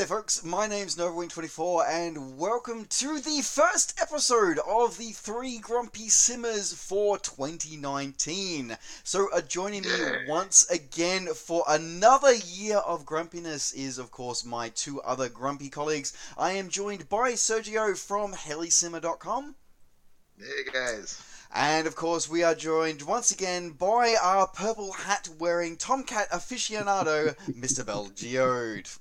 There, folks. My name's NovaWing24, and welcome to the first episode of the Three Grumpy Simmers for 2019. So, uh, joining me once again for another year of grumpiness is, of course, my two other grumpy colleagues. I am joined by Sergio from HeliSimmer.com. Hey, guys. And of course, we are joined once again by our purple hat wearing Tomcat aficionado, Mr. Belgiode.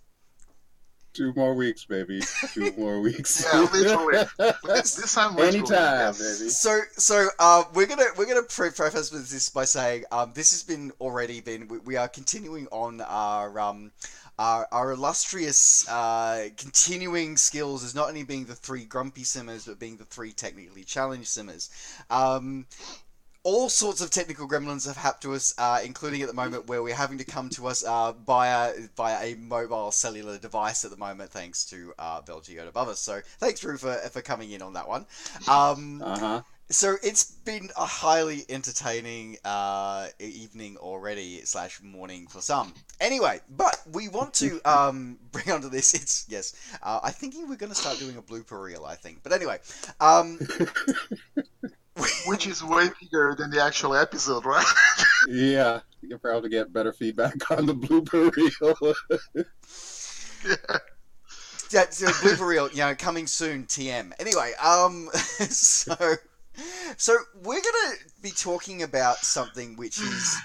Two more weeks, baby. Two more weeks. yeah, literally. this, this time, literally. anytime, baby. So, so uh, we're gonna we're gonna pre- preface with this by saying um, this has been already been we, we are continuing on our um, our, our illustrious uh, continuing skills as not only being the three grumpy simmers but being the three technically challenged simmers. Um, all sorts of technical gremlins have happened to us, uh, including at the moment where we're having to come to us uh, via via a mobile cellular device at the moment, thanks to uh, Belgio above us. So thanks, Drew, for, for coming in on that one. Um, Uh huh. so it's been a highly entertaining uh, evening already slash morning for some. Anyway, but we want to um, bring onto this. It's yes, uh, I think we're going to start doing a blooper reel. I think, but anyway, um, Which is way bigger than the actual episode, right? Yeah, you can probably get better feedback on the blooper reel. yeah. yeah, so blooper reel, you know, coming soon. TM. Anyway, um, so so we're gonna be talking about something which is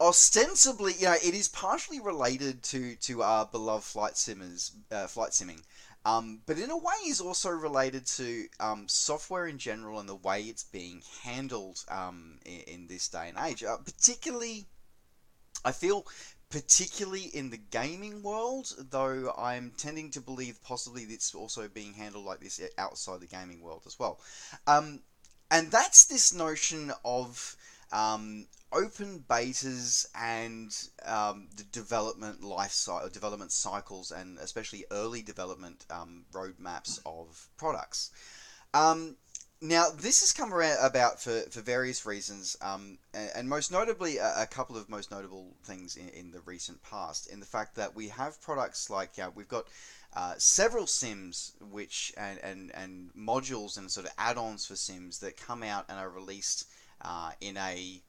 ostensibly, you know, it is partially related to to our beloved flight simmers, uh, flight simming. Um, but in a way is also related to um, software in general and the way it's being handled um, in, in this day and age. Uh, particularly, I feel, particularly in the gaming world, though I'm tending to believe possibly it's also being handled like this outside the gaming world as well. Um, and that's this notion of um, open betas and um, the development life cycle, development cycles, and especially early development um, roadmaps of products. Um, now, this has come around about for, for various reasons, um, and, and most notably, a, a couple of most notable things in, in the recent past, in the fact that we have products like, yeah, we've got uh, several sims which and, and, and modules and sort of add-ons for sims that come out and are released uh, in a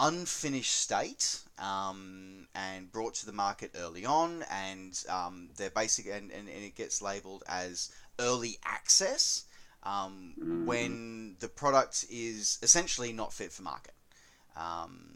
unfinished state um, and brought to the market early on and um, they're basic and, and, and, it gets labeled as early access um, mm-hmm. when the product is essentially not fit for market um,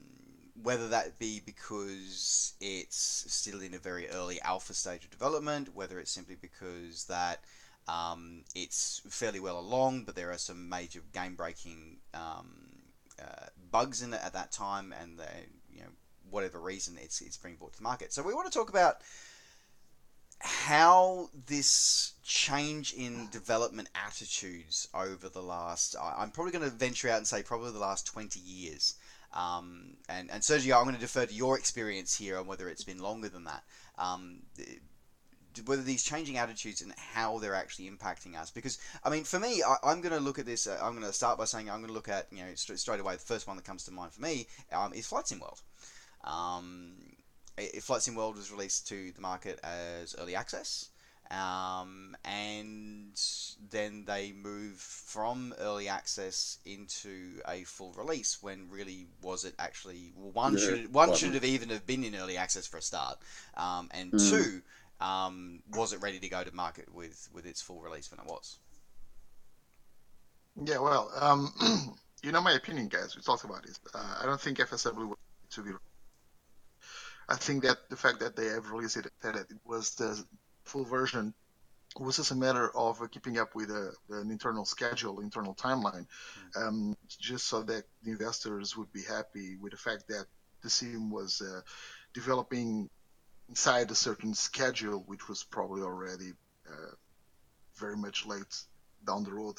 whether that be because it's still in a very early alpha stage of development whether it's simply because that um, it's fairly well along but there are some major game breaking um, uh, bugs in it at that time, and the, you know whatever reason it's it's being brought to market. So we want to talk about how this change in development attitudes over the last I'm probably going to venture out and say probably the last 20 years. Um, and, and Sergio, I'm going to defer to your experience here on whether it's been longer than that. Um, whether these changing attitudes and how they're actually impacting us. Because I mean, for me, I, am going to look at this. Uh, I'm going to start by saying I'm going to look at you know st- straight away. The first one that comes to mind for me um, is Flight Sim World. Um, Flight Sim World was released to the market as early access. Um, and then they move from early access into a full release. When really was it actually? Well, one yeah, should one should have even have been in early access for a start, um, and mm. two, um, was it ready to go to market with with its full release when it was? Yeah, well, um, you know my opinion, guys. We talked about this. Uh, I don't think FSW was to be. I think that the fact that they have released it, that it was the full version, was just a matter of keeping up with a, an internal schedule, internal timeline, mm-hmm. um, just so that the investors would be happy with the fact that the sim was uh, developing inside a certain schedule, which was probably already uh, very much late down the road,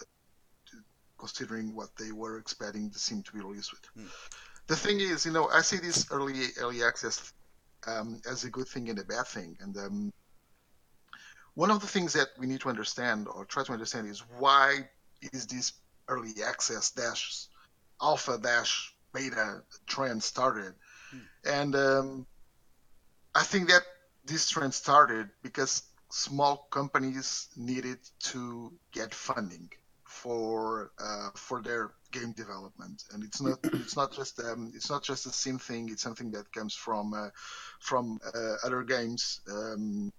considering what they were expecting the sim to be released with. Mm. The thing is, you know, I see this early early access um, as a good thing and a bad thing, and um, one of the things that we need to understand or try to understand is why is this early access dash alpha dash beta trend started, mm. and um, I think that this trend started because small companies needed to get funding for uh, for their game development, and it's not it's not just um, it's not just a Steam thing. It's something that comes from uh, from uh, other games. Um,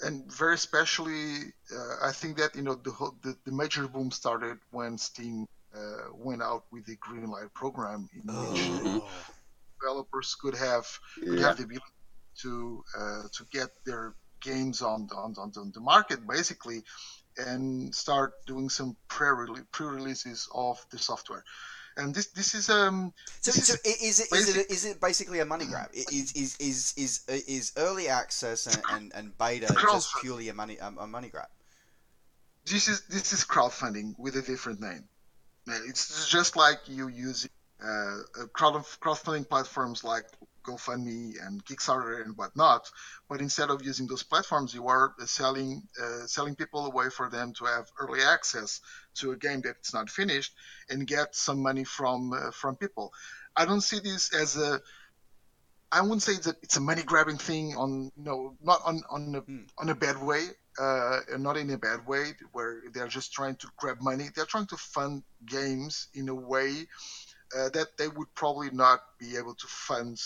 and very especially, uh, I think that you know the, whole, the the major boom started when Steam uh, went out with the Greenlight program, in which Oh. developers could have could Yeah. have the ability to uh, to get their games on on, on, on the market basically and start doing some pre pre-releases of the software and this this is um So, so is it is it is it basically a money grab? Is is is is is early access and, and, and beta just purely a money um, a money grab? this is this is crowdfunding with a different name Uh, it's just like you use uh, uh, crowdfunding platforms like GoFundMe and Kickstarter and whatnot, but instead of using those platforms, you are selling uh, selling people a way for them to have early access to a game that's not finished and get some money from uh, from people. I don't see this as a I wouldn't say it's a, it's a money grabbing thing on no not on on a, Hmm. on a bad way uh, not in a bad way where they're just trying to grab money. They're trying to fund games in a way uh, that they would probably not be able to fund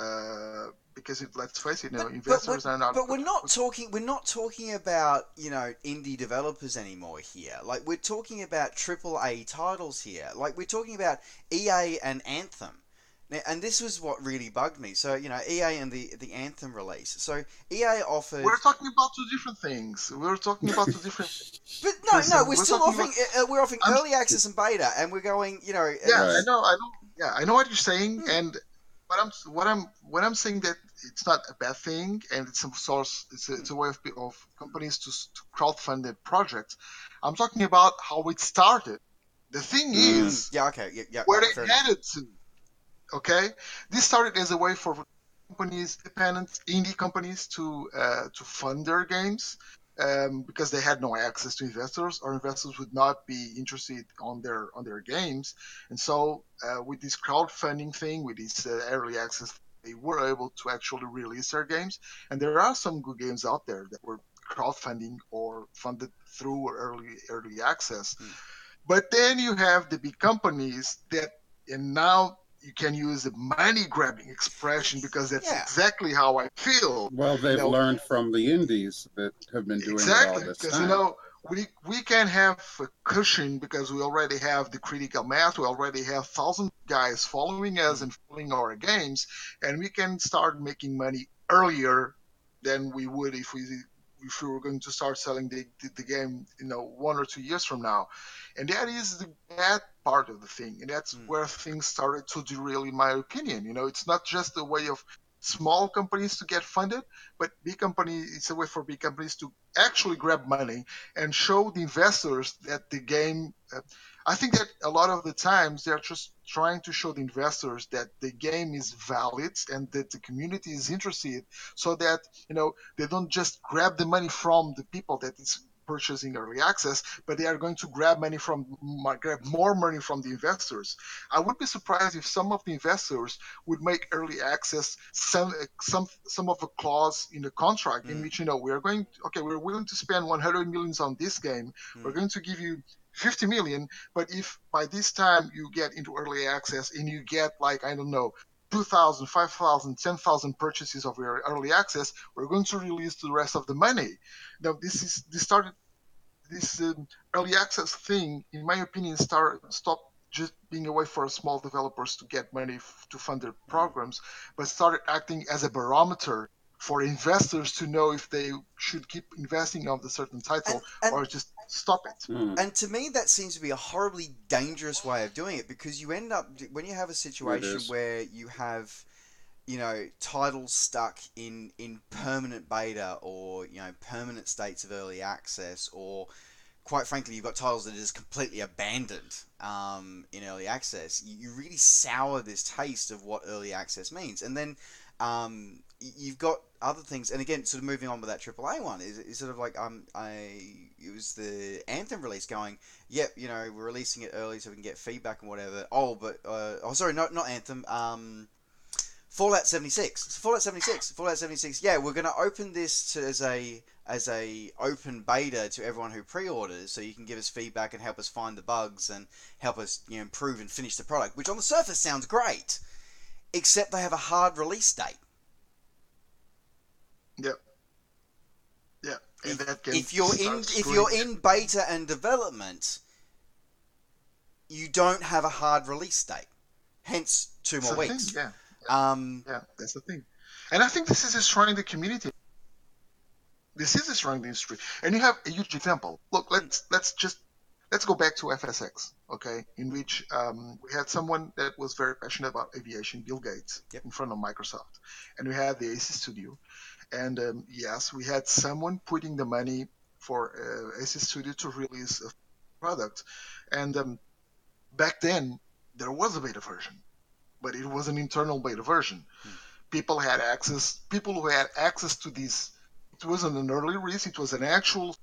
uh, because it, let's face it, you know, But- but investors are not. But we're not talking. We're not talking about you know indie developers anymore here. Like we're talking about triple A titles here. Like we're talking about EA and Anthem. Now, and this was what really bugged me. So you know EA and the the Anthem release. So EA offered. We're talking about two different things. We're talking about two different. But no, no, we're, we're still offering. Uh, we're offering I'm- early access and beta, and we're going. You know. Yeah, uh, I know, I know. Yeah, I know what you're saying, Hmm. and what I'm what I'm what I'm saying that it's not a bad thing, and it's a source. It's a, it's a way of, of companies to, to crowdfund their projects. I'm talking about how it started. The thing Mm. is, Yeah. Okay. Yeah. yeah where fair headed to. Okay, this started as a way for companies, independent indie companies, to uh, to fund their games um, because they had no access to investors, or investors would not be interested on their on their games. And so, uh, with this crowdfunding thing, with this uh, early access, they were able to actually release their games. And there are some good games out there that were crowdfunding or funded through early early access. Hmm. But then you have the big companies that, and now you can use the money grabbing expression because that's Yeah. exactly how I feel. Well, they've No. learned from the indies that have been doing Exactly, it all this because time. you know we we can have a cushion because we already have the critical mass. We already have thousand guys following us and following our games, and we can start making money earlier than we would if we if we were going to start selling the, the, the game, you know, one or two years from now. And that is the bad part of the thing, and that's Mm. where things started to derail, in my opinion. You know, it's not just a way of small companies to get funded, but big companies, it's a way for big companies to actually grab money and show the investors that the game. Uh, I think that a lot of the times they're just trying to show the investors that the game is valid and that the community is interested, so that you know they don't just grab the money from the people that is purchasing early access, but they are going to grab money from grab more money from the investors. I would be surprised if some of the investors would make early access some some some of a clause in the contract in Mm. which you know we are going okay we're willing to spend 100 millions on this game we're Mm. going to give you 50 million but if by this time you get into early access and you get like i don't know 2000 5000 10000 purchases of your early access we're going to release the rest of the money. Now this is this started this um, early access thing in my opinion start stop just being a way for small developers to get money f- to fund their programs, but started acting as a barometer for investors to know if they should keep investing on the certain title And- and- or just stop it. Mm. And to me, that seems to be a horribly dangerous way of doing it because you end up when you have a situation where you have, you know, titles stuck in in permanent beta or you know permanent states of early access, or quite frankly, you've got titles that are just completely abandoned um, in early access. You, you really sour this taste of what early access means, and then. Um, y- you've got other things, and again, sort of moving on with that AAA one is, is sort of like um, I it was the Anthem release going, yep, you know, we're releasing it early so we can get feedback and whatever. Oh, but uh, oh, sorry, not not Anthem. Um, Fallout 76. Fallout 76. Fallout 76. Yeah, we're going to open this to, as a as a open beta to everyone who pre-orders, so you can give us feedback and help us find the bugs and help us you know, improve and finish the product. Which on the surface sounds great, except they have a hard release date. Yeah. Yeah. And that can if you're in if you're in beta and development, you don't have a hard release date. Hence, two That's more the thing, weeks. Yeah. Um, Yeah, that's the thing. And I think this is destroying the community. This is destroying the industry. And you have a huge example. Look, let's let's just let's go back to FSX, okay, in which um, we had someone that was very passionate about aviation, Bill Gates, Yep. in front of Microsoft, and we had the ACES Studio, and um, yes, we had someone putting the money for uh, ACES Studio to release a product, and um, back then there was a beta version, but it was an internal beta version. People had access. People who had access to these. It wasn't an early release. It was an actual.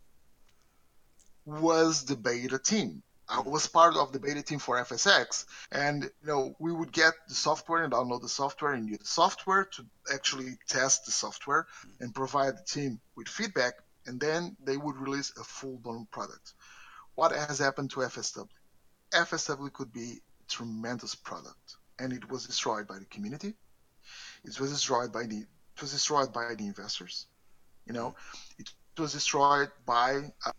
Was the beta team? I was part of the beta team for FSX, and you know we would get the software and download the software and use the software to actually test the software and provide the team with feedback, and then they would release a full-blown product. What has happened to FSW? FSW could be a tremendous product, and it was destroyed by the community. It was destroyed by the it was destroyed by the investors. You know, it was destroyed by uh,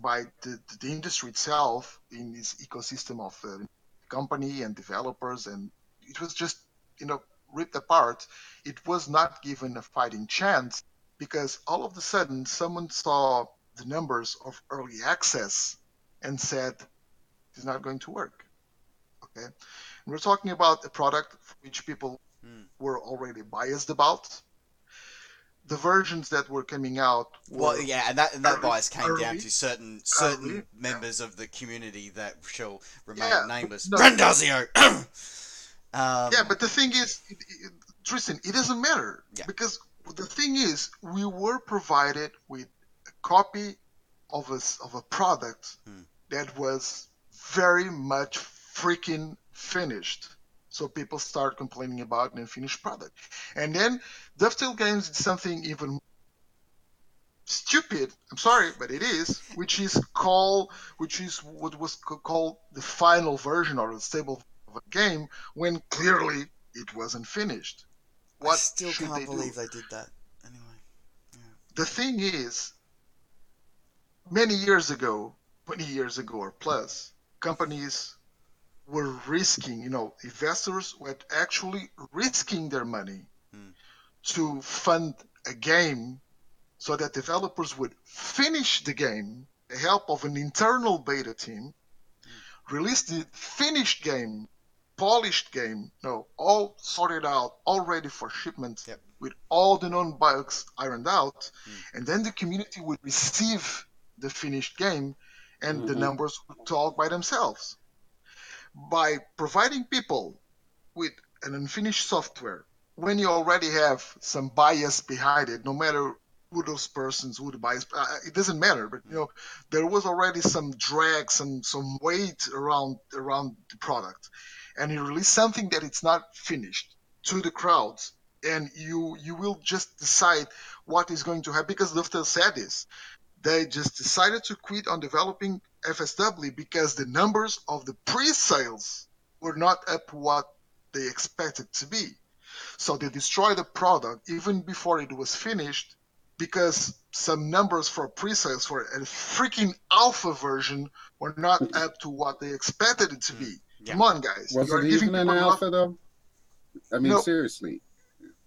by the, the industry itself in this ecosystem of uh, company and developers, and it was just you know ripped apart. It was not given a fighting chance because all of a sudden someone saw the numbers of early access and said it's not going to work. Okay, and we're talking about a product which people Hmm. were already biased about. The versions that were coming out were Well, yeah, and that and that early- bias came down to certain certain early, members of the community that shall remain Yeah, nameless. no. Randazio. um, yeah, but the thing is, it, it, Tristan, it doesn't matter Yeah. because the thing is, we were provided with a copy of a of a product Hmm. that was very much freaking finished. So people start complaining about an unfinished product, and then Dovetail Games did something even stupid. I'm sorry, but it is, which is called, which is what was called the final version or the stable of a game when clearly it wasn't finished. What I still can't they believe do? they did that. Anyway, The thing is, many years ago, 20 years ago or plus, companies were risking, you know, investors were actually risking their money Hmm. to fund a game so that developers would finish the game the help of an internal beta team, release the finished game, polished game, no, all sorted out, all ready for shipment, Yep. with all the known bugs ironed out, and then the community would receive the finished game, and the Mhm. numbers would talk by themselves. By providing people with an unfinished software, when you already have some bias behind it, no matter who those persons would bias, uh, it doesn't matter. But you know, there was already some drag, some some weight around around the product, and you release something that it's not finished to the crowds, and you you will just decide what is going to happen because Dovetail said this. They just decided to quit on developing FSW because the numbers of the pre-sales were not up what they expected to be. So they destroyed the product even before it was finished because some numbers for pre-sales for a freaking alpha version were not up to what they expected it to be. Yeah. Come on, guys. Was You it even an people alpha though? I mean, No. seriously,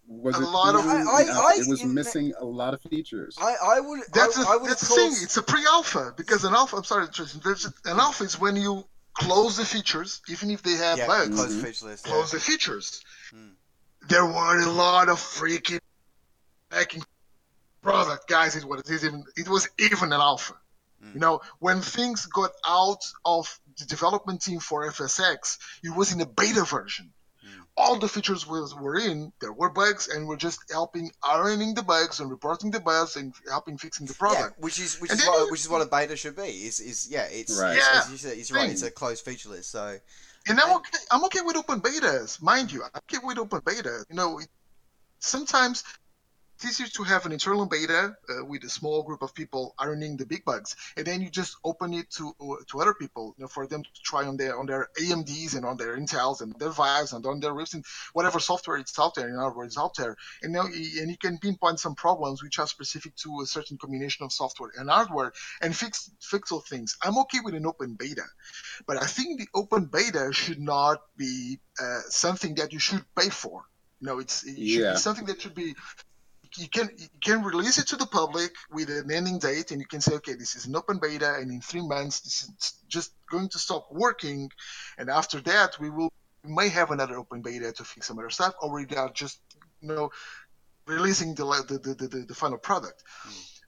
was A it? lot of- I- I- I- it was missing a lot of features. I, I would That's I, a, I would that's the thing. It's a pre-alpha because an alpha. I'm sorry, Tristan. There's a- an alpha is when you close the features, even if they have yeah, bugs. close Mhm. feature list. yeah. Close the features. Hmm. There were a lot of freaking backing product, guys. It was even it was even an alpha. Hmm. You know, when things got out of the development team for FSX, it was in a beta version. All the features was were in, there were bugs, and we're just helping ironing the bugs and reporting the bugs and helping fixing the Yeah, product. which is which And is what which is what a beta should be. Is is yeah, it's, Right. Yeah, as you said, it's right. It's a closed feature list. So And I'm okay. I'm okay with open betas, mind you. I'm okay with open beta. You know, it, sometimes it's easier to have an internal beta uh, with a small group of people ironing the big bugs, and then you just open it to to other people, you know, for them to try on their on their AMDs and on their Intels and their Vives and on their Rifts and whatever software it's out there. In other words, out there, and now and you can pinpoint some problems which are specific to a certain combination of software and hardware and fix fix those things. I'm okay with an open beta. But I think the open beta should not be uh, something that you should pay for. No, it's it should Yeah. be something that should be. You can you can release it to the public with an ending date, and you can say, okay, this is an open beta, and in three months this is just going to stop working, and after that we will we may have another open beta to fix some other stuff, or we are just you know releasing the the the, the, the, final product.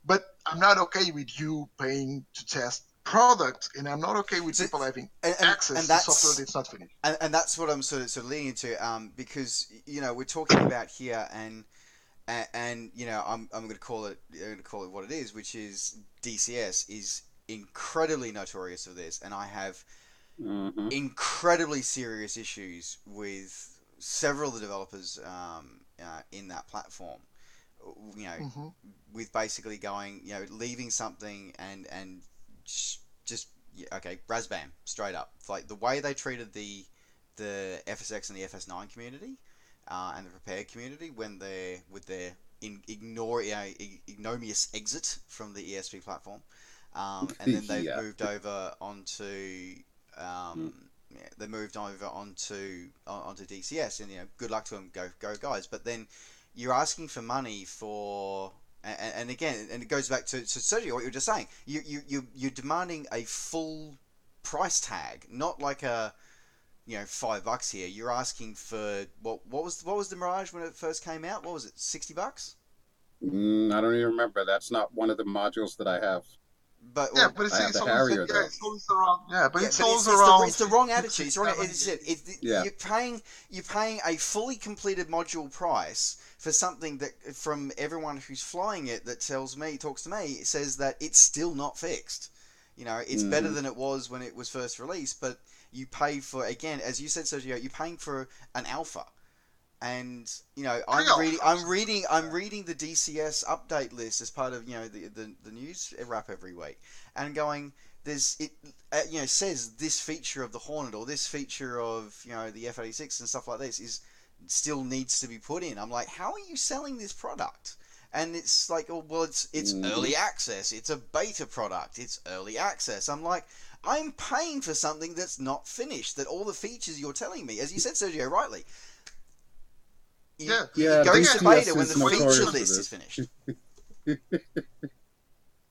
But I'm not okay with you paying to test product, and I'm not okay with So- people having and, access and to that's software that's not finished. and, and that's what I'm sort of sort of leaning into, um, because you know we're talking about here, and and, and you know I'm, I'm going to call it I'm going to call it what it is, which is DCS is incredibly notorious for this, and I have Mhm. incredibly serious issues with several of the developers um, uh, in that platform. You know, hmm with basically going, you know, leaving something and and just okay, Razbam straight up. Like the way they treated the the FSX and the FS9 community uh, and the Prepar3D community when they're with their in, ignore you know, ig- ignominious exit from the ESP platform, um, and then they've Yeah. moved over onto. Um, yeah, they moved over onto onto DCS, and you know, good luck to them. Go go guys! But then you're asking for money for and, and again and it goes back to, to Sergio what you were just saying you, you, you you're demanding a full price tag not like a you know five bucks here you're asking for what what was what was the Mirage when it first came out what was it 60 bucks Mm, I don't even remember. That's not one of the modules that I have. but Yeah, well, but it's, it's the always, Harrier, yeah, though. it's always around. Yeah, but yeah, it's but always it's, it's, the, it's the wrong attitude. It's wrong. 67. It's it. It's, Yeah. You're paying you're paying a fully completed module price for something that from everyone who's flying it that tells me talks to me it says that it's still not fixed. You know, it's better Mhm. than it was when it was first released, but you pay for again, as you said, Sergio, you're paying for an alpha. And you know, I'm reading, I'm reading, I'm reading the DCS update list as part of you know the the, the news wrap every week, and going, there's it uh, you know says this feature of the Hornet or this feature of you know the F86 and stuff like this is still needs to be put in. I'm like, how are you selling this product? And it's like, oh well, it's it's Mhm. early access. It's a beta product. It's early access. I'm like, I'm paying for something that's not finished. That all the features you're telling me, as you said, Sergio, rightly. You, Yeah. you Yeah, go DCS to beta when is the feature list is finished.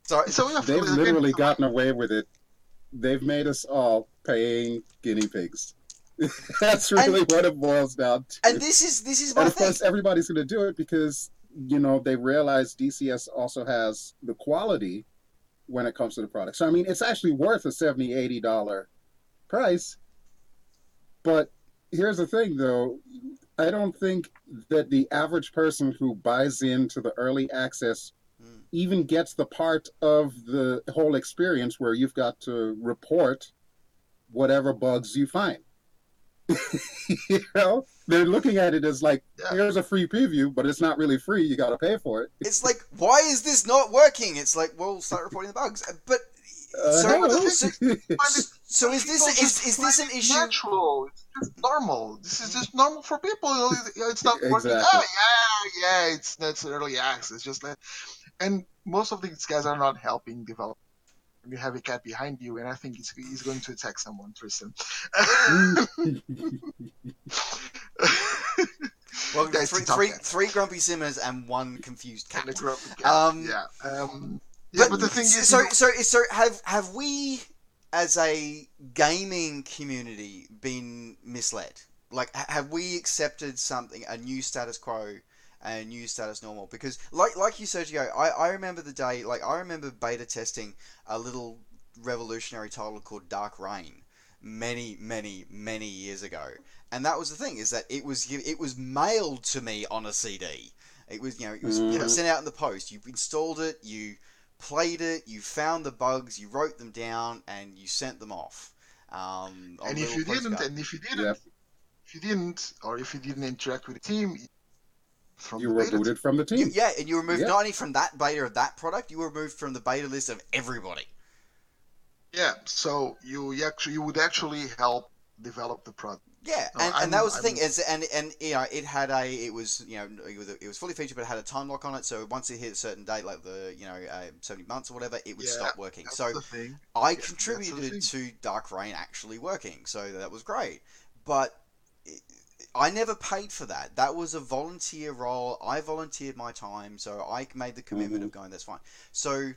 Sorry. So They've again, literally gotten away with it. They've made us all paying guinea pigs. That's really what it boils down to. And this is this is my and of thing. course, everybody's going to do it because you know they realize DCS also has the quality when it comes to the product. So I mean, it's actually worth a 70 80 dollar price. But here's the thing, though. I don't think that the average person who buys into the early access Mm. even gets the part of the whole experience where you've got to report whatever bugs you find. you know, they're looking at it as like, Yeah. here's a free preview, but it's not really free. You got to pay for it. It's like, why is this not working? It's like, well, start reporting the bugs. But Uh, so, no. so, so is this is, is this an find issue? Natural. It's just normal. This is just normal for people. It's it's not working. Oh yeah, yeah. It's that's early access. Just that, and most of these guys are not helping develop. You have a cat behind you, and I think he's, he's going to attack someone, Tristan. Well, three, three, three grumpy simmers and one confused cat. And a grumpy cat. Um, yeah. Um, yeah, but, the thing is, so you know, so so have have we as a gaming community been misled? Like, have we accepted something a new status quo, a new status normal? Because like like you, Sergio, I I remember the day. Like I remember beta testing a little revolutionary title called Dark Reign. many, many, many years ago. And that was the thing is that it was it was mailed to me on a CD. It was you know it was Mhm. sent out in the post. You installed it, you played it, you found the bugs, you wrote them down, and you sent them off. Um, on and if little you didn't, and if you didn't, Yep. if you didn't, or if you didn't interact with the team, from You the were booted from the You- team. yeah, and you were removed Yeah. not only from that beta of that product, you were removed from the beta list of everybody. Yeah, so you you actually you would actually help develop the product. Yeah, No, and, I'm- and that was the I'm- thing is and and you know it had a it was you know it was, it was fully featured but it had a time lock on it so once it hit a certain date like the you know uh, seventy months or whatever it would Yeah, stop working. So. I the contributed to Dark Reign actually working, so that was great. But I never paid for that. That was a volunteer role. I volunteered my time, so I made the commitment of going. That's fine. So,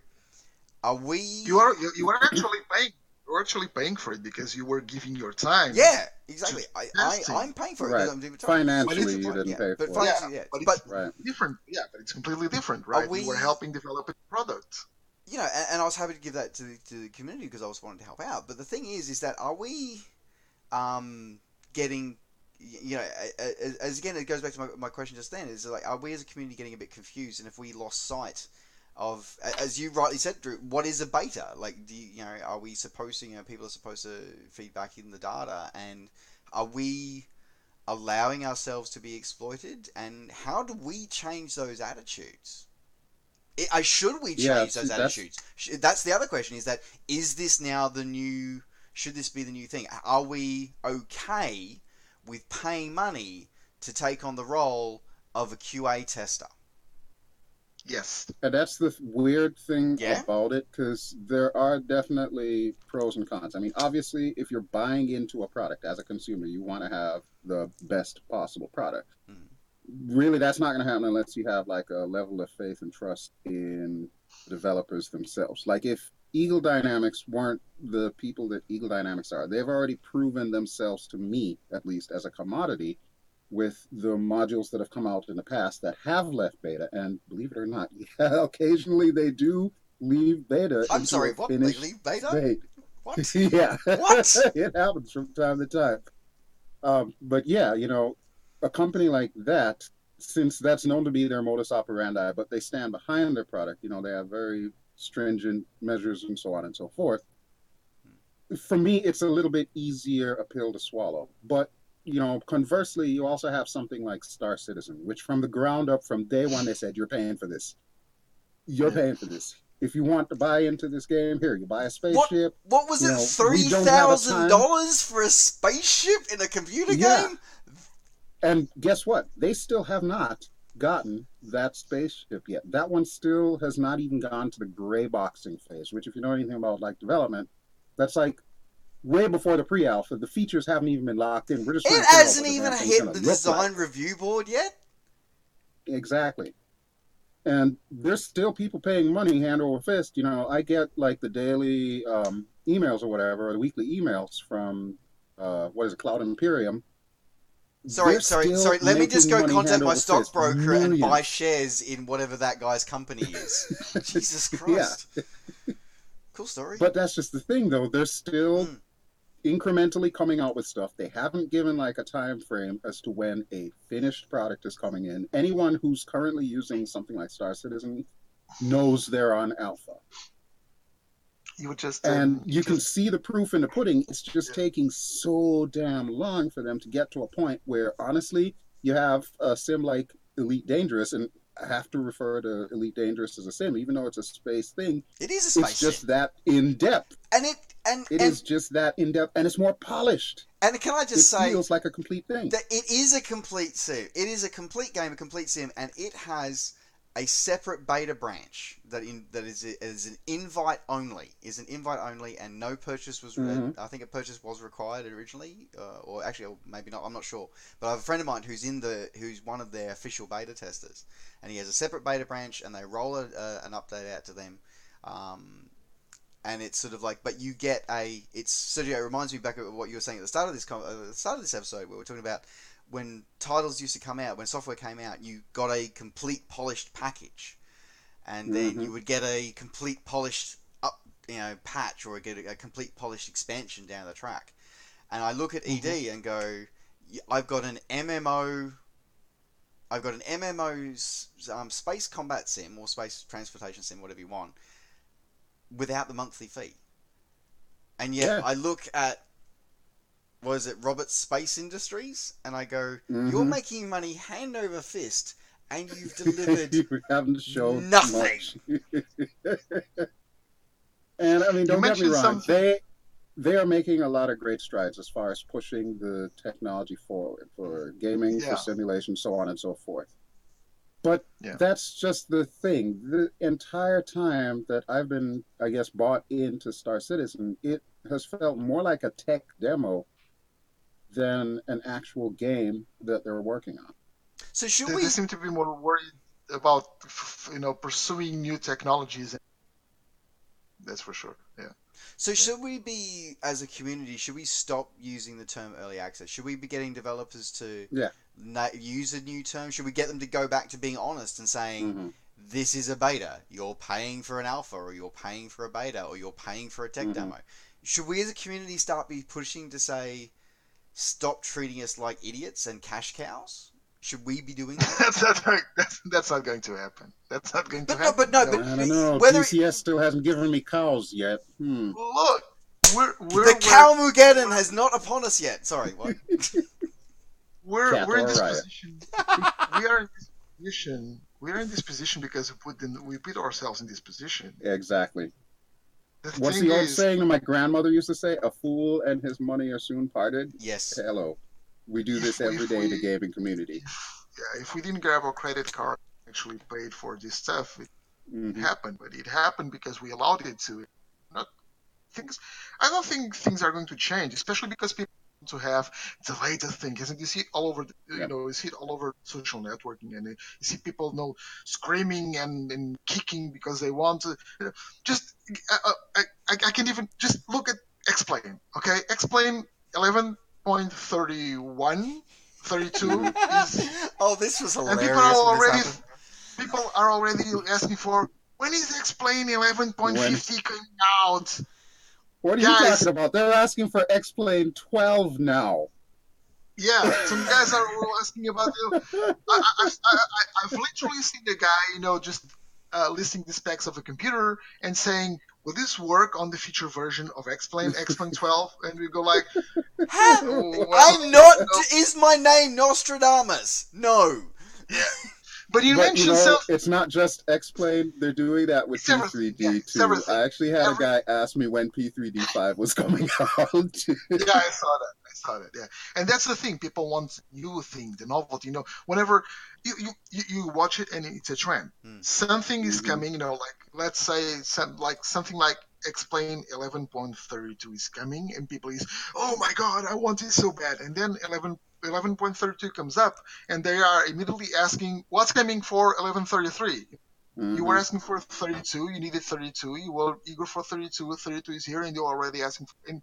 are we? You are you, you are actually paying. You are actually paying for it because you were giving your time. Yeah, exactly. I, I, I'm paying for it Right. because I'm doing my time. Financially, But you didn't yeah, pay but for fine- it. Yeah, Financially, yeah. but, But- it's Right. different. Yeah, but it's completely different, right? we- You were helping develop a product. you know, and, and I was happy to give that to the, to the community because I was wanting to help out. But the thing is, is that are we um, getting, y- you know, as again, it goes back to my, my question just then is like, are we as a community getting a bit confused? And if we lost sight of, as you rightly said, Drew, what is a beta? Like, do you, you know, are we supposed to, you know, people are supposed to feedback in the data, and are we allowing ourselves to be exploited? And how do we change those attitudes? I I should we change Yeah, those that's- attitudes? That's the other question: is that is this now the new? Should this be the new thing? Are we okay with paying money to take on the role of a QA tester? Yes. And that's the weird thing Yeah? about it because there are definitely pros and cons. I mean, obviously, if you're buying into a product as a consumer, you want to have the best possible product. Mhm. Really, that's not going to happen unless you have like a level of faith and trust in developers themselves. Like if Eagle Dynamics weren't the people that Eagle Dynamics are, they've already proven themselves to me, at least as a commodity, with the modules that have come out in the past that have left beta. And believe it or not, yeah, occasionally they do leave beta. I'm sorry, what? They leave beta? state. What? yeah. What? it happens from time to time. Um, but yeah, you know, a company like that, since that's known to be their modus operandi, but they stand behind their product, you know, they have very stringent measures and so on and so forth. For me, it's a little bit easier a pill to swallow. But, you know, conversely, you also have something like Star Citizen, which from the ground up, from day one, they said, you're paying for this. You're paying for this. If you want to buy into this game, here, you buy a spaceship. What was You it? know, Three we don't have a thousand dollars for a spaceship in a computer Yeah. game? And guess what? They still have not gotten that spaceship yet. That one still has not even gone to the gray boxing phase, which if you know anything about like development, that's like way before the pre-alpha. The features haven't even been locked in. We're just It to figure out hasn't even hit the like. design review board yet. Exactly. And there's still people paying money hand over fist. You know, I get like the daily um, emails or whatever, or the weekly emails from uh, what is it, Cloud Imperium. Sorry, They're sorry, sorry. Let me just go contact my stockbroker and buy shares in whatever that guy's company is. Jesus Christ. Cool story. But that's just the thing, though. They're still Mm. incrementally coming out with stuff. They haven't given like a time frame as to when a finished product is coming in. Anyone who's currently using something like Star Citizen knows they're on alpha, You would just um, and you can see the proof in the pudding. It's just Yeah. taking so damn long for them to get to a point where, honestly, you have a sim like Elite Dangerous, and I have to refer to Elite Dangerous as a sim, even though it's a space thing. it is a space It's just ship. that in depth. and it and It and, is just that in depth, and it's more polished. and can I It just say it feels like a complete thing. that it is a complete sim. It is a complete game, a complete sim, and it has a separate beta branch that in that is is an invite only. Is an invite only, and no purchase was. Mhm. I think a purchase was required originally, uh, or actually or maybe not. I'm not sure. But I have a friend of mine who's in the who's one of their official beta testers, and he has a separate beta branch, and they roll a, uh, an update out to them. Um, and it's sort of like, but you get a. It's Sergio. It reminds me back of what you were saying at the start of this con- uh, the start of this episode, where we're talking about when titles used to come out, when software came out, you got a complete polished package, and then Mhm. you would get a complete polished up, you know, patch or get a, a complete polished expansion down the track. and I look at ED and go, I've got an MMO. I've got an MMO's um, space combat sim or space transportation sim, whatever you want, without the monthly fee. And yet Yeah. I look at what is it, Roberts Space Industries, and I go, "You're Mhm. making money hand over fist, and you've delivered you haven't shown Nothing. much. and I mean, don't get me wrong. something- They they are making a lot of great strides as far as pushing the technology forward for gaming, Yeah. for simulation, so on and so forth. But Yeah. that's just the thing. The entire time that I've been, I guess, bought into Star Citizen, it has felt more like a tech demo than an actual game that they're working on. So should They, we? they seem to be more worried about you know pursuing new technologies. That's for sure. Yeah. So should we be, as a community, should we stop using the term early access? Should we be getting developers to Yeah. na- use a new term? Should we get them to go back to being honest and saying Mhm. this is a beta, you're paying for an alpha, or you're paying for a beta, or you're paying for a tech Mhm. demo? Should we, as a community, start be pushing to say stop treating us like idiots and cash cows? Should we be doing that? that's not that's, that's not going to happen. That's not going But to no, happen. but no, No. but- I don't know. Whether- TCS still hasn't given me cows yet. Hmm. Look, we're we're the Calmugeddon has not upon us yet. Sorry, what? we're, Cat we're in this riot. position. we are in this position. We are in this position because we put in, we put ourselves in this position. Exactly. The What's the old is, saying that my grandmother used to say? A fool and his money are soon parted. yes. Hello. We do this If- every if day in the gaming community. yeah, if we didn't grab our credit card, and actually paid for this stuff, it Mhm. happened. But it happened because we allowed it to. Not things. I don't think things are going to change, especially because people to have the latest thing. Isn't you see it all over? the- You Yeah. know, you see it all over social networking, and you see people you know screaming and, and kicking because they want to. You know, just I, I I can even just look at X-Plane. Okay, X-Plane eleven point thirty one. 32 is oh, this was hilarious and people are already people are already asking for when is X-Plane 11.50 coming out What are you talking about? They're asking for X-Plane 12 now. yeah some guys are asking about the I, I, I, I, i've literally seen the guy you know just uh, listing the specs of a computer and saying will this work on the future version of X-Plane X-Plane 12 and we go like How? well, I'm not. no. Is my name Nostradamus? No. But you but mentioned you know, self it's not just X-Plane. They're doing that with It's everything, yeah, P3D it's too. everything. I actually had a guy ask me when P3D5 was coming out. yeah, I saw that. I saw that. Yeah, and that's the thing. People want new thing, the novelty. You know, whenever you you, you, you watch it and it's a trend, Hmm. something is Mhm. coming. You know, like let's say some like something like X-Plane 11.32 is coming, and people is, oh my god, I want it so bad, and then 11. 11.32 comes up and they are immediately asking what's coming for 1133 you were Mhm. asking for 32 you needed 32 you were eager for 32 32 is here and you're already asking for, and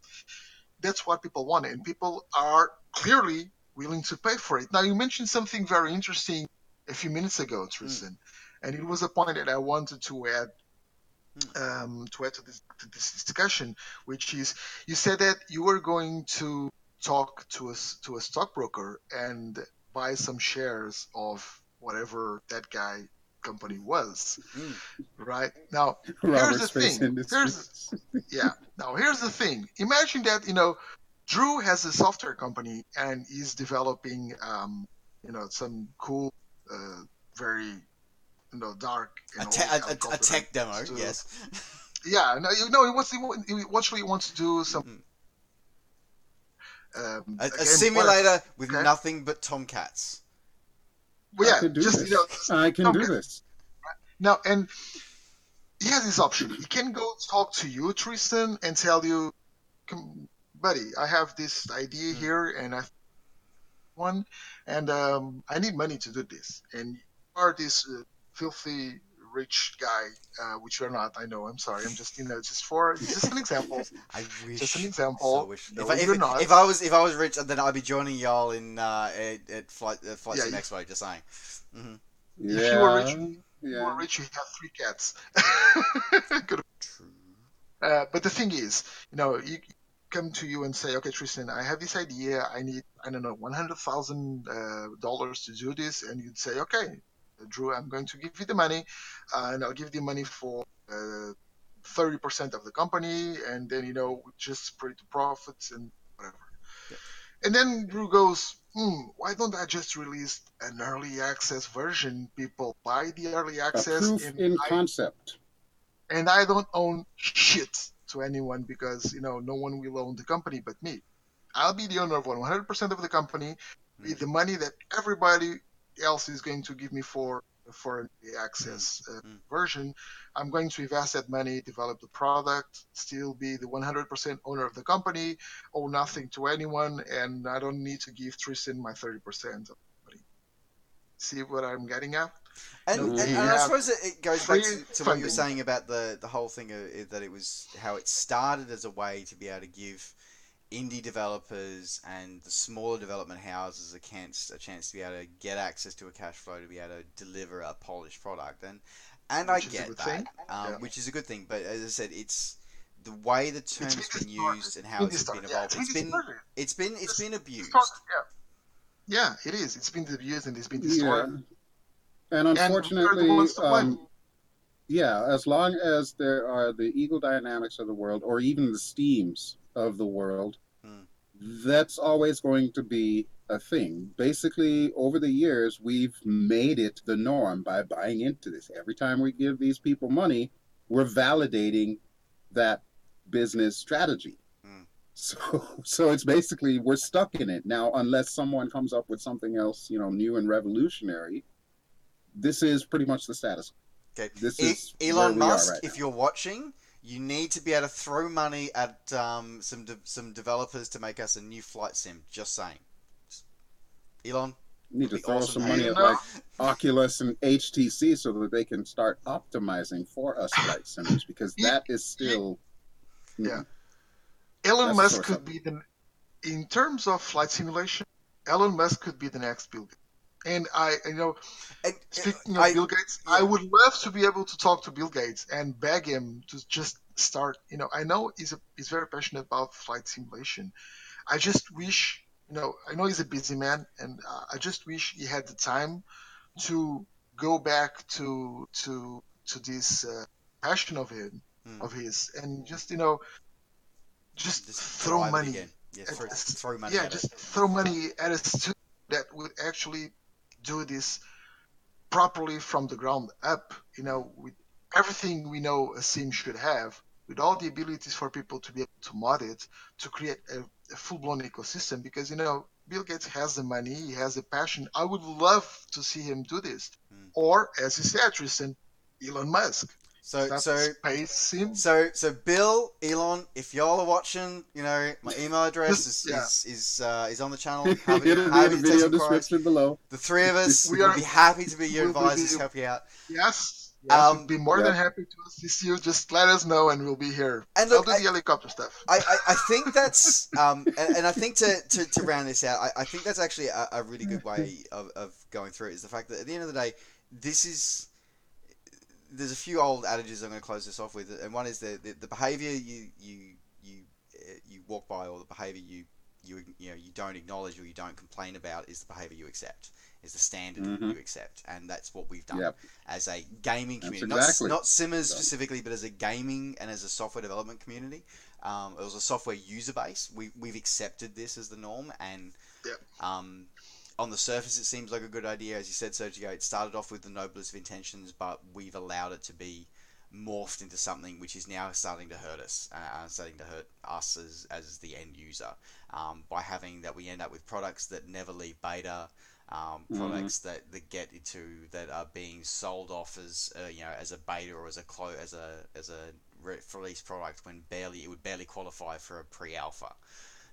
that's what people want and people are clearly willing to pay for it. Now you mentioned something very interesting a few minutes ago tristan and it was a point that i wanted to add um, to add to this, to this discussion which is you said that you were going to talk to us to a stockbroker and buy some shares of whatever that guy company was Mm. right now Robert here's the Space thing. Industries. yeah now here's the thing imagine that you know drew has a software company and is developing um, you know some cool uh, very you know dark A, te- old a, a, a tech demo. to- Yes. yeah no you know he wants he, wa- he actually wants to do some um, A, a game- simulator with Okay. nothing but tomcats. well, I yeah can do just this. you know I can Okay. do this. Now, and he has this option. He can go talk to you, Tristan, and tell you, buddy, I have this idea Hmm. here, and I one, and um, I need money to do this. And you are this uh, filthy rich guy, uh, which you're not. I know. I'm sorry. I'm just, you know, just for just an example. I wish. Just an So example. wish. No, if, I, if, you're not. if I was if I was rich, then I'd be joining y'all in uh, at, at flight uh, flight Yeah, sim you- expo. Just saying. hmm Yeah. If you were rich, If you yeah. were rich, you have three cats. Could True. Uh, but the thing is, you know, you, come to you and say, okay, Tristan, I have this idea. I need, I don't know, one hundred thousand uh, dollars to do this, and you'd say, okay, Drew, I'm going to give you the money, uh, and I'll give the money for uh, thirty percent of the company, and then you know just split the profits and whatever. Yeah. And then Drew goes, hmm, why don't I just release an early access version? People buy the early access, proof in I concept. and I don't own shit to anyone because you know no one will own the company but me. I'll be the owner of 100% of the company with the money that everybody else is going to give me for for the access uh, Mm. version. I'm going to invest that money, develop the product, still be the 100% owner of the company, owe nothing to anyone, and I don't need to give Tristan my 30% of the company. See what I'm getting at? And, No, and, and I suppose it, it goes back to, to what you were saying about the, the whole thing of, that it was how it started as a way to be able to give indie developers and the smaller development houses a chance a chance to be able to get access to a cash flow to be able to deliver a polished product and and Which I get that um, Yeah. which is a good thing but as I said it's the way the term has been been used and how it's been distorted. Yeah, evolved it's been it's been it's It's been abused Yeah. Yeah, it is. It's been abused and it's been distorted. Yeah. And And unfortunately, we're the ones to blame. um, yeah, as long as there are the Eagle Dynamics of the world, or even the Steams of the world, Hmm. that's always going to be a thing. Basically, over the years, we've made it the norm by buying into this. Every time we give these people money, we're validating that business strategy. Hmm. So, so it's basically we're stuck in it now, unless someone comes up with something else, you know, new and revolutionary. This is pretty much the status. Okay. This is Elon where we are Musk, right if now. you're watching, you need to be able to throw money at um, some de- some developers to make us a new flight sim. Just saying. Elon, You need to throw awesome some money at like Oculus and HTC so that they can start optimizing for us flight sims because that is still Yeah. Elon Musk could of- be the, in terms of flight simulation, Elon Musk could be the next Bill Gates. And I, you know, and, speaking of I- Bill Gates, yeah. I would love to be able to talk to Bill Gates and beg him to just start. You know, I know he's a, he's very passionate about flight simulation. I just wish, you know, I know he's a busy man, and uh, I just wish he had the time to go back to to to this uh, passion of him Hmm. of his, and just you know, just, just throw money. at throw, throw money yeah, at just it. throw money at a student that would actually do this properly from the ground up. You know, with everything we know a sim should have, with all the abilities for people to be able to mod it, to create a, a full-blown ecosystem. Because you know, Bill Gates has the money, he has the passion. I would love to see him do this. Hmm. Or, as you said, Tristan, Elon Musk. So That's so space sim. so so Bill, Elon, if y'all are watching, you know my email address is Yeah. is is, uh, is on the channel. Happy, it'll be in the video description below. The three of us We will are- be happy to be your advisors, be- help you out. Yes. Yes, Um, we'd be more yeah. than happy to assist you. Just let us know, and we'll be here. And look, I'll do the helicopter stuff. I, I, I think that's um, and, and I think to, to, to round this out, I, I think that's actually a, a really good way of, of going through it is the fact that at the end of the day, this is there's a few old adages I'm going to close this off with, and one is the the, the behavior you you you uh, you walk by, or the behavior you you you know you don't acknowledge or you don't complain about is the behavior you accept is the standard Mhm. you accept, and that's what we've done Yep. as a gaming community, exactly. not, not Simmers So- specifically, but as a gaming and as a software development community. Um, it was a software user base. We, we've accepted this as the norm, and Yep. um, on the surface, it seems like a good idea. As you said, Sergio, it started off with the noblest of intentions, but we've allowed it to be morphed into something which is now starting to hurt us, uh, starting to hurt us as, as the end user um, by having that we end up with products that never leave beta. Um, Mhm. products that, that get into that are being sold off as uh, you know as a beta or as a clo- as a as a re- release product when barely it would barely qualify for a pre-alpha.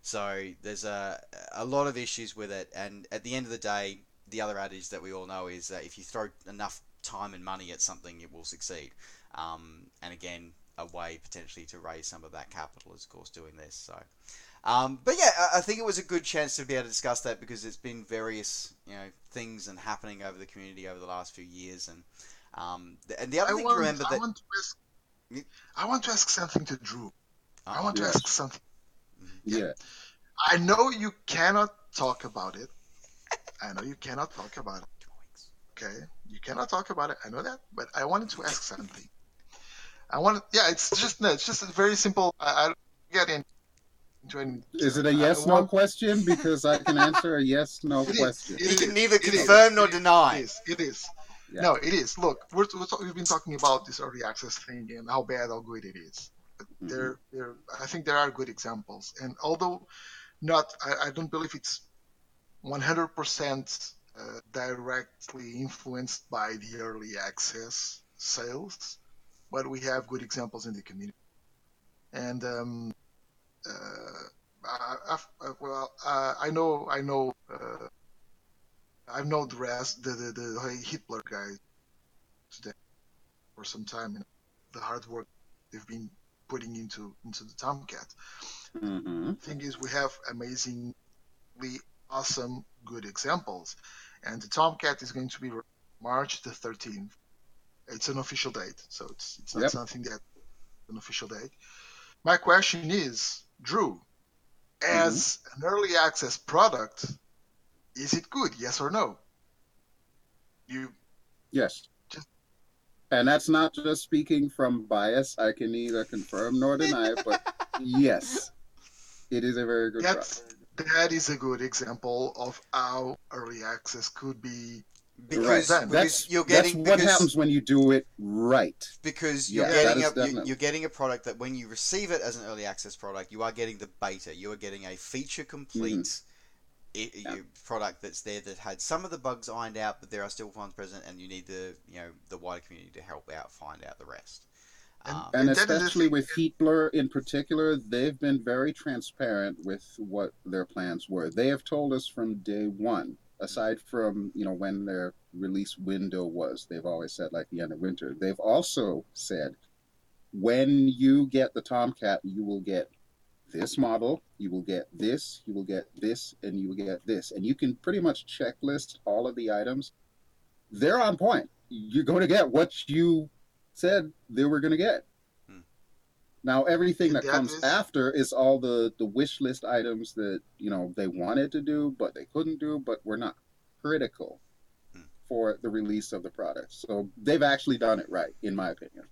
So there's a a lot of issues with it, and at the end of the day, the other adage that we all know is that if you throw enough time and money at something, it will succeed. Um, and again, a way potentially to raise some of that capital is, of course, doing this. So, um, but yeah, I, I think it was a good chance to be able to discuss that because there's been various you know things and happening over the community over the last few years, and um, th- and the other I thing want, to remember I that want to ask. I want to ask something to Drew. I Uh-oh. want to ask something. Mhm. Yeah. I know you cannot talk about it. I know you cannot talk about it. Okay, you cannot talk about it. I know that, but I wanted to ask something. I want. Yeah, it's just no. It's just a very simple. I, I don't get in- into any. Is it a yes no want- question? Because I can answer a yes no It is. question. It You can neither It is. confirm nor It is. deny. It is. It is. Yeah. No, it is. Look, we're, we're talk- we've been talking about this early access thing and how bad or good it is. Mhm. there, there, I think there are good examples. And although not, I, I don't believe it's 100% uh, directly influenced by the early access sales, but we have good examples in the community. And um, uh, I, I, well, uh, I know, I know. Uh, I know the rest, the the, the Heatblur guys today for some time, and the hard work they've been putting into into the Tomcat. hmm Thing is, we have amazingly awesome, good examples, and the Tomcat is going to be March the 13th. It's an official date, so it's it's not Yep. something that an official date. My question is, Drew, as an early access product, is it good? Yes or no? You Yes. And that's not just speaking from bias. I can neither confirm nor deny, but yes, it is a very good That's product. that is a good example of how early access could be. Because, Right. That's you're that's what because, happens when you do it right. because you're Yeah, getting a definitely- you're getting a product that when you receive it as an early access product, you are getting the beta. You are getting a feature complete i- Mm-hmm. Yeah. product that's there that had some of the bugs ironed out, but there are still ones present, and you need the you know the wider community to help out find out the rest. And- Um, And that is the especially with Heat Blur in particular, they've been very transparent with what their plans were. They have told us from day one, aside from, you know, when their release window was, they've always said like the end of winter. They've also said when you get the Tomcat, you will get this model, you will get this, you will get this, and you will get this. And you can pretty much checklist all of the items. They're on point. You're going to get what you said they were going to get. Hmm. Now everything that That comes is- after is all the the wish list items that you know they wanted to do but they couldn't do but were not critical Hmm. for the release of the product. So they've actually done it right, in my opinion.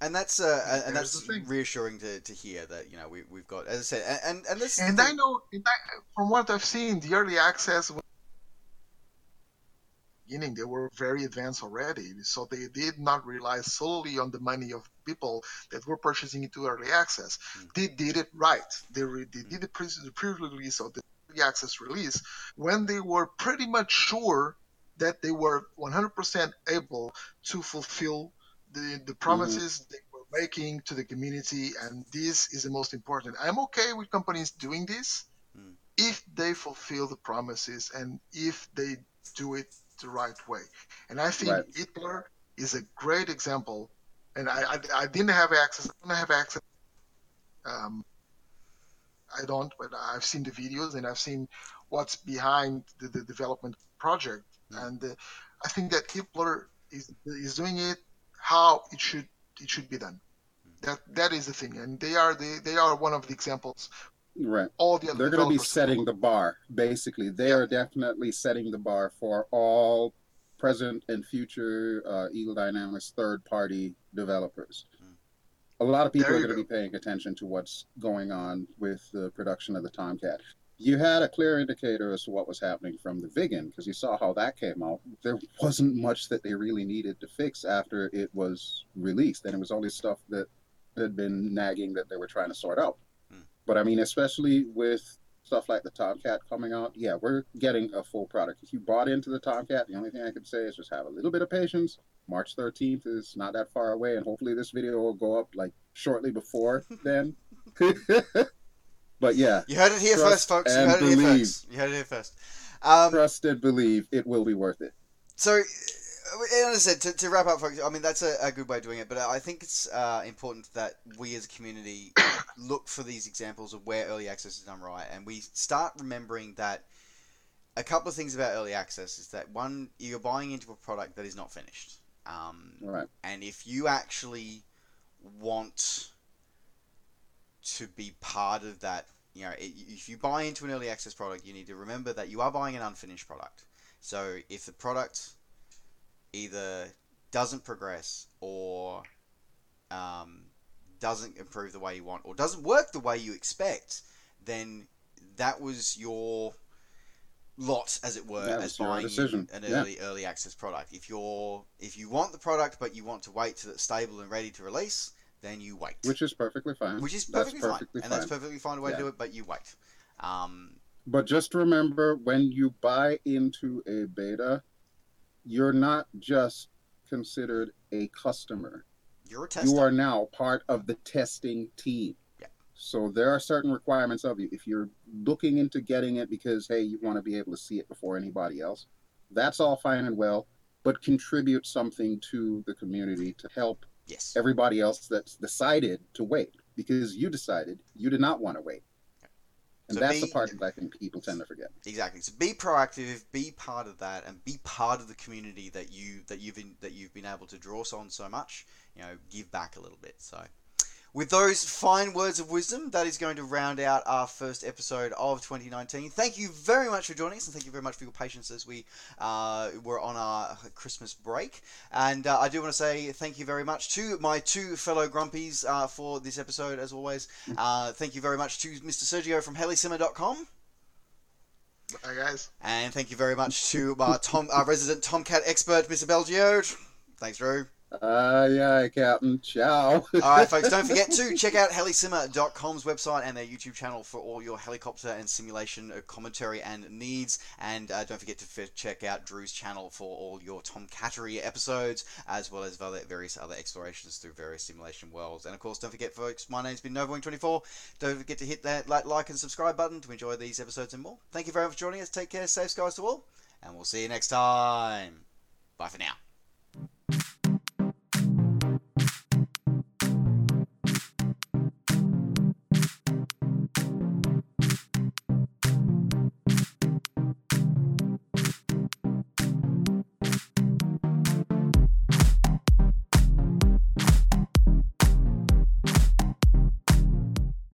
And that's uh, and- There's that's reassuring to, to hear that you know we we've got as I said and and, this And I know, and I- from what I've seen, the early access beginning they were very advanced already, so they did not rely solely on the money of people that were purchasing into early access. Mm. They did it right. They, re- they did the pre- the pre-release of the early access release when they were pretty much sure that they were 100% able to fulfill the, the promises they were making to the community, and this is the most important. I'm okay with companies doing this Mm. if they fulfill the promises and if they do it the right way. And I think Right. Heatblur is a great example. And I, I, I didn't have access. I don't have access. Um, I don't, but I've seen the videos and I've seen what's behind the, the development project. Mm. And uh, I think that Heatblur is is doing it how it should it should be done. That that is the thing, and they are the they are one of the examples. Right. All the other They're going to be setting the bar, basically. They Yeah. are definitely setting the bar for all present and future uh, Eagle Dynamics third party developers. Mm. A lot of people are you going to be paying attention to what's going on with the production of the Tomcat. You had a clear indicator as to what was happening from the Viggen because you saw how that came out. There wasn't much that they really needed to fix after it was released, and it was only stuff that had been nagging that they were trying to sort out. Hmm. But I mean, especially with stuff like the Tomcat coming out, yeah, we're getting a full product. If you bought into the Tomcat, the only thing I can say is just have a little bit of patience. March 13th is not that far away, and hopefully this video will go up like shortly before then. but yeah, you heard it here first, folks. You heard it here first. You heard it here first. Um, trust and believe it will be worth it. So, uh, as I said, to, to wrap up, folks, I mean, that's a, a good way of doing it, but I think it's uh, important that we as a community look for these examples of where early access is done right, and we start remembering that a couple of things about early access is that one, you're buying into a product that is not finished. Um, right. and if you actually want to be part of that you know, it, if you buy into an early access product, you need to remember that you are buying an unfinished product. So if the product either doesn't progress or um, doesn't improve the way you want or doesn't work the way you expect, then that was your lot, as it were, as buying decision. an Yeah. early early access product. If you're if you want the product but you want to wait till it's stable and ready to release, then you wait. which is perfectly fine. Which is That's perfectly fine, perfectly and fine. that's perfectly fine way Yeah. to do it. But you wait. Um, But just remember when you buy into a beta, you're not just considered a customer. you're a tester. You are now part of the testing team. Yeah. So there are certain requirements of you. If you're looking into getting it because hey, you want to be able to see it before anybody else, that's all fine and well, but contribute something to the community to help yes. everybody else that's decided to wait because you decided you did not want to wait. And So that's be- the part that I think people tend to forget. Exactly. So be proactive, be part of that, and be part of the community that you that you've been that you've been able to draw on so much. You know, give back a little bit. So, with those fine words of wisdom, that is going to round out our first episode of 2019. Thank you very much for joining us, and thank you very much for your patience as we uh, were on our Christmas break. And uh, I do want to say thank you very much to my two fellow grumpies uh, for this episode, as always. Uh, thank you very much to Mr. Sergio from helisimmer.com. Hi, guys. And thank you very much to our Tom, our resident Tomcat expert, Mr. Belgio. Thanks, Drew. Aye, aye, Captain. Ciao. All right, folks, don't forget to check out helisimmer.com's website and their YouTube channel for all your helicopter and simulation uh, commentary and needs. And uh, don't forget to f- check out Drew's channel for all your Tom Tomcattery episodes, as well as various other explorations through various simulation worlds. And of course, don't forget, folks, my name's been Novawing24. Don't forget to hit that like, like and subscribe button to enjoy these episodes and more. Thank you very much for joining us. Take care, safe skies to all, and we'll see you next time. Bye for now.